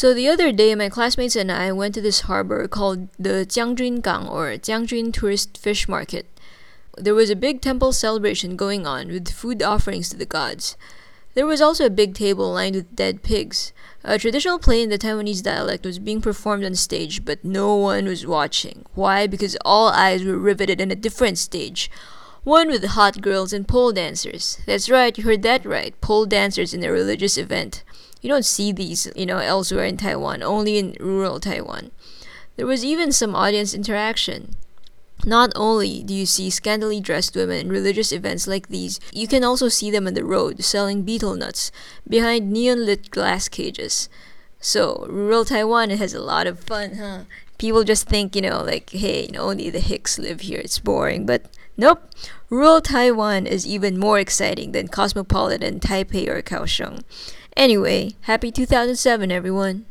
So the other day, my classmates and I went to this harbor called the Jiangjun Gang or Jiangjun Tourist Fish Market. There was a big temple celebration going on with food offerings to the gods. There was also a big table lined with dead pigs. A traditional play in the Taiwanese dialect was being performed on stage, but no one was watching. Why? Because all eyes were riveted on a different stage. One with hot girls and pole dancers. That's right, you heard that right. Pole dancers in a religious event. You don't see these, you know, elsewhere in Taiwan, only in rural Taiwan. There was even some audience interaction. Not only do you see scantily dressed women in religious events like these, you can also see them on the road selling betel nuts behind neon lit glass cages. So, rural Taiwan has a lot of fun, huh? People just think, you know, like, hey, you know, only the Hicks live here, it's boring. But nope, rural Taiwan is even more exciting than cosmopolitan Taipei or Kaohsiung. Anyway, happy 2007, everyone.